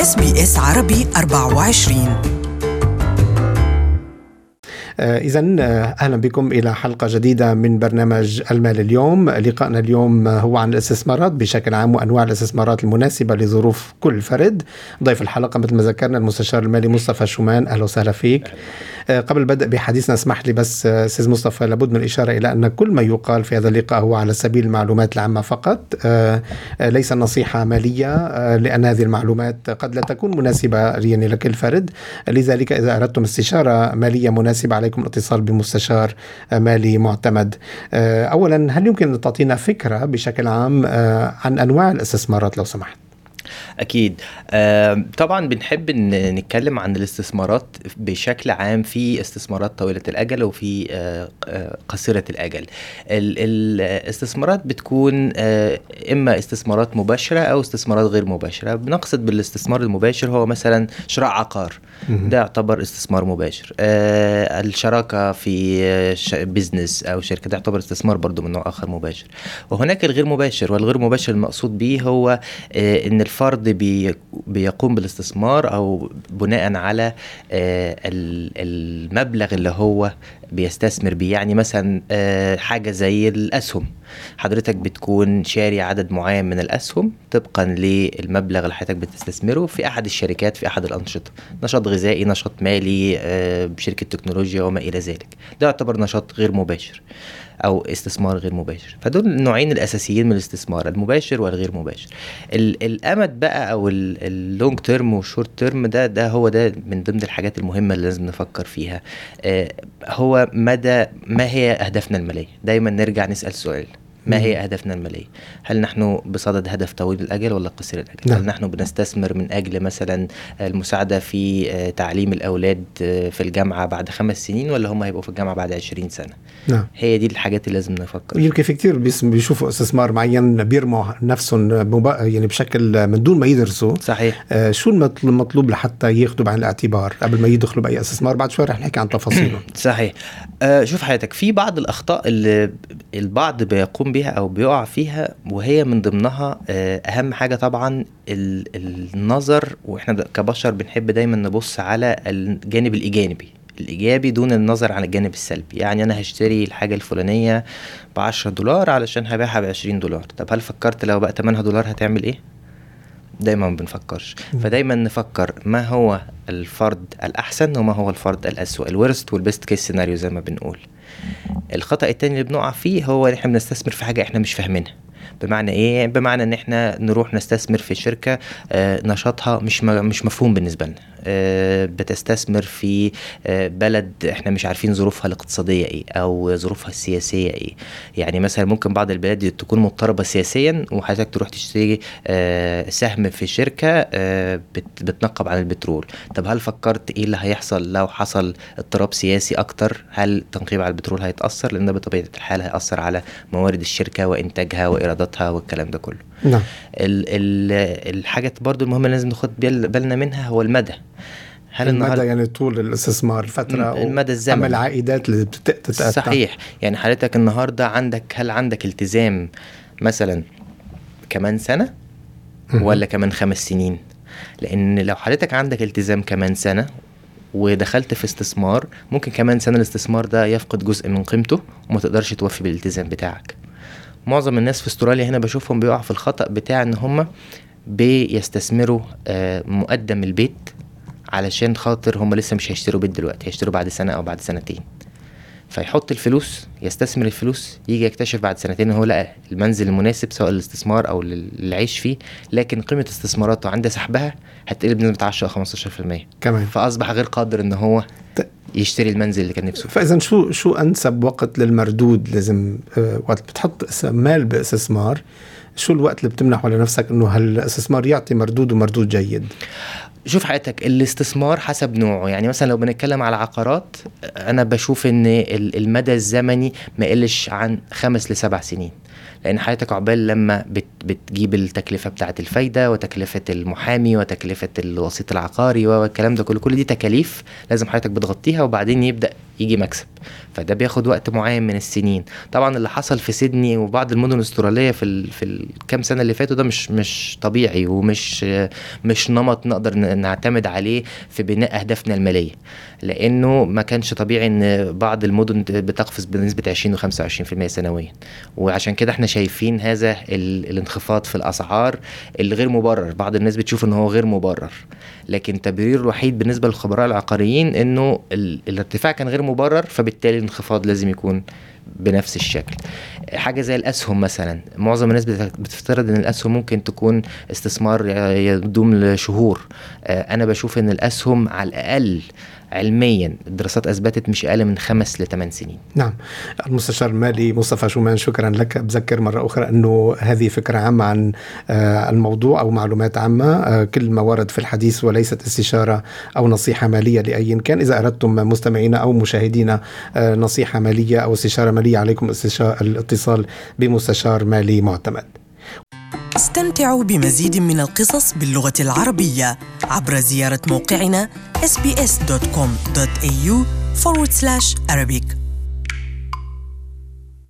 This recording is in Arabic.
SBS عربي 24 آه، إذا آه، أهلا بكم إلى حلقة جديدة من برنامج المال اليوم. لقاءنا اليوم هو عن الاستثمارات. بشكل عام وأنواع الاستثمارات المناسبة لظروف كل فرد. ضيف الحلقة مثل ما ذكرنا المستشار المالي مصطفى شومان. أهلا وسهلا فيك. آه، قبل البدء بحديثنا اسمح لي بس أستاذ مصطفى لابد من الإشارة إلى أن كل ما يقال في هذا اللقاء هو على سبيل المعلومات العامة فقط. ليس نصيحة مالية لأن هذه المعلومات قد لا تكون مناسبة يعني لكل فرد. لذلك إذا أردتم استشارة مالية مناسبة عليكم عليكم الاتصال بمستشار مالي معتمد. آه، اولا هل يمكن أن تعطينا فكرة بشكل عام آه، عن أنواع الاستثمارات لو سمحت؟ أكيد. طبعا بنحب نتكلم عن الاستثمارات بشكل عام في استثمارات طويله الأجل وفي آه، آه، قصيرة الأجل. الاستثمارات بتكون آه، إما استثمارات مباشرة أو استثمارات غير مباشرة. بنقصد بالاستثمار المباشر هو مثلا شراء عقار. ده يعتبر استثمار مباشر. الشراكة في بزنس أو شركة ده يعتبر استثمار برضو من نوع آخر مباشر. وهناك الغير مباشر والغير مباشر المقصود به هو إن الفرد بي بيقوم بالاستثمار أو بناء على آه، المبلغ اللي هو بيستثمر بيه. يعني مثلا آه، حاجة زي الأسهم. حضرتك بتكون شاري عدد معين من الأسهم طبقا للمبلغ اللي حضرتك بتستثمره في أحد الشركات في أحد الأنشطة. نشاط غذائي نشاط مالي آه، شركه تكنولوجيا وما إلى ذلك. ده يعتبر نشاط غير مباشر أو استثمار غير مباشر. فدول النوعين الأساسيين من الاستثمار المباشر والغير مباشر. الأمد بقى أو ال long term وال short term ده ده هو ده من ضمن الحاجات المهمة اللي لازم نفكر فيها. آه هو مدى ما هي أهدافنا المالية؟ دايما نرجع نسأل سؤال. ما هي أهدافنا المالية؟ هل نحن بصدد هدف طويل الأجل ولا قصير الأجل؟ نعم. هل نحن بنستثمر من أجل مثلا المساعدة في آه، تعليم الأولاد آه، في الجامعة بعد خمس سنين ولا هم هيبقوا في الجامعة بعد 20 سنة؟ نعم. هي دي الحاجات اللي لازم نفكر يمكن في كثير بيشوفوا استثمار معين بيرموا نفسهم يعني بشكل من دون ما يدرسوا صحيح آه شو المطلوب لحتى ياخذوا بعين الاعتبار قبل ما يدخلوا بأي استثمار بعد شوي رح نحكي عن تفاصيله صحيح آه شوف حضرتك في بعض الأخطاء اللي البعض بيقوم بيها أو بيقع فيها وهي من ضمنها آه، أهم حاجة طبعا النظر وإحنا كبشر بنحب دايما نبص على الجانب الإيجابي. الإيجابي دون النظر عن الجانب السلبي. يعني أنا هشتري الحاجة الفلانية ب 10 دولار علشان هبيعها ب 20 دولار. طب هل فكرت لو بقى ثمنها دولار هتعمل إيه؟ دايما ما بنفكرش. فدايما نفكر ما هو الفرض الأحسن وما هو الفرض الاسوء ال worst وال best case scenario زي ما بنقول. الخطأ التاني اللي بنقع فيه هو إن إحنا بنستثمر في حاجة إحنا مش فاهمينها. بمعنى إيه؟ بمعنى إن إحنا نروح نستثمر في شركة آه، نشاطها مش مش مفهوم بالنسبة لنا. بتستثمر في آه، بلد إحنا مش عارفين ظروفها الاقتصادية إيه أو ظروفها السياسية إيه. يعني مثلا ممكن بعض البلاد تكون مضطربة سياسيا وحضرتك تروح تشتري سهم في شركة بتنقب عن البترول. طب هل فكرت إيه اللي هيحصل لو حصل اضطراب سياسي أكتر؟ هل التنقيب على البترول هيتأثر؟ لأن بطبيعة الحال هيأثر على موارد الشركة وإنتاجها وإيراداتها والكلام ده كله. نعم. ال ال الحاجة برضو المهمة اللي لازم ناخد بالنا منها هو المدى. هل المدى يعني طول الاستثمار فترة المدى الزمني. العائدات اللي بتتأتى صحيح. يعني حضرتك النهاردة عندك هل عندك التزام مثلا كمان سنة ولا كمان خمس سنين؟ لأن لو حضرتك عندك التزام كمان سنة ودخلت في استثمار ممكن كمان سنة الاستثمار ده يفقد جزء من قيمته وما تقدرش توفي بالالتزام بتاعك. معظم الناس في استراليا هنا بشوفهم بيقع في الخطأ بتاع إن هم بيستثمروا آه، مقدم البيت علشان خاطر هم لسه مش هيشتروا بيت دلوقتي هيشتروا بعد سنة أو بعد سنتين. فيحط الفلوس يستثمر الفلوس يجي يكتشف بعد سنتين ان هو لقى المنزل المناسب سواء للاستثمار أو للعيش فيه لكن قيمة استثماراته عند سحبها هتقل بنسبة 10 أو 15% كمان. فأصبح غير قادر إن هو يشتري المنزل اللي كان نفسه فإذا شو شو أنسب وقت للمردود لازم آه، وقت بتحط مال باستثمار؟ شو الوقت اللي بتمنحه لنفسك إنه هالاستثمار يعطي مردود ومردود جيد؟ شوف حياتك الاستثمار حسب نوعه. يعني مثلا لو بنتكلم على عقارات أنا بشوف إن المدى الزمني ما يقلش عن خمس لسبع سنين. لأن حضرتك عقبال لما بت بتجيب التكلفة بتاعة الفايدة وتكلفة المحامي وتكلفة الوسيط العقاري والكلام ده كله كل دي تكاليف لازم حضرتك بتغطيها وبعدين يبدأ يجي مكسب. فده بياخد وقت معين من السنين. طبعا اللي حصل في سيدني وبعض المدن الأسترالية في ال في الكام سنة اللي فاتوا ده مش مش طبيعي ومش مش نمط نقدر نعتمد عليه في بناء أهدافنا المالية. لأنه ما كانش طبيعي إن بعض المدن بتقفز بنسبة 20 و25% سنويا. وعشان كده إحنا شايفين هذا الانخفاض في الأسعار اللي غير مبرر. بعض الناس بتشوف إن هو غير مبرر. لكن التبرير الوحيد بالنسبة للخبراء العقاريين إنه الارتفاع كان غير مبرر فبالتالي الانخفاض لازم يكون بنفس الشكل. حاجة زي الأسهم مثلا. معظم الناس بتفترض أن الأسهم ممكن تكون استثمار يدوم لشهور. أنا بشوف أن الأسهم على الأقل علميا الدراسات أثبتت مش أقل من خمس لثمان سنين. نعم. المستشار المالي مصطفى شومان شكرا لك. بذكر مرة أخرى أنه هذه فكرة عامة عن الموضوع أو معلومات عامة. كل ما ورد في الحديث وليست استشارة أو نصيحة مالية لأي كان. إذا أردتم مستمعينا أو مشاهدينا نصيحة مالية أو استشارة مالية عليكم الاتصال بمستشار مالي معتمد. استمتعوا بمزيد من القصص باللغة العربية عبر زيارة موقعنا sbs.com.au forward slash Arabic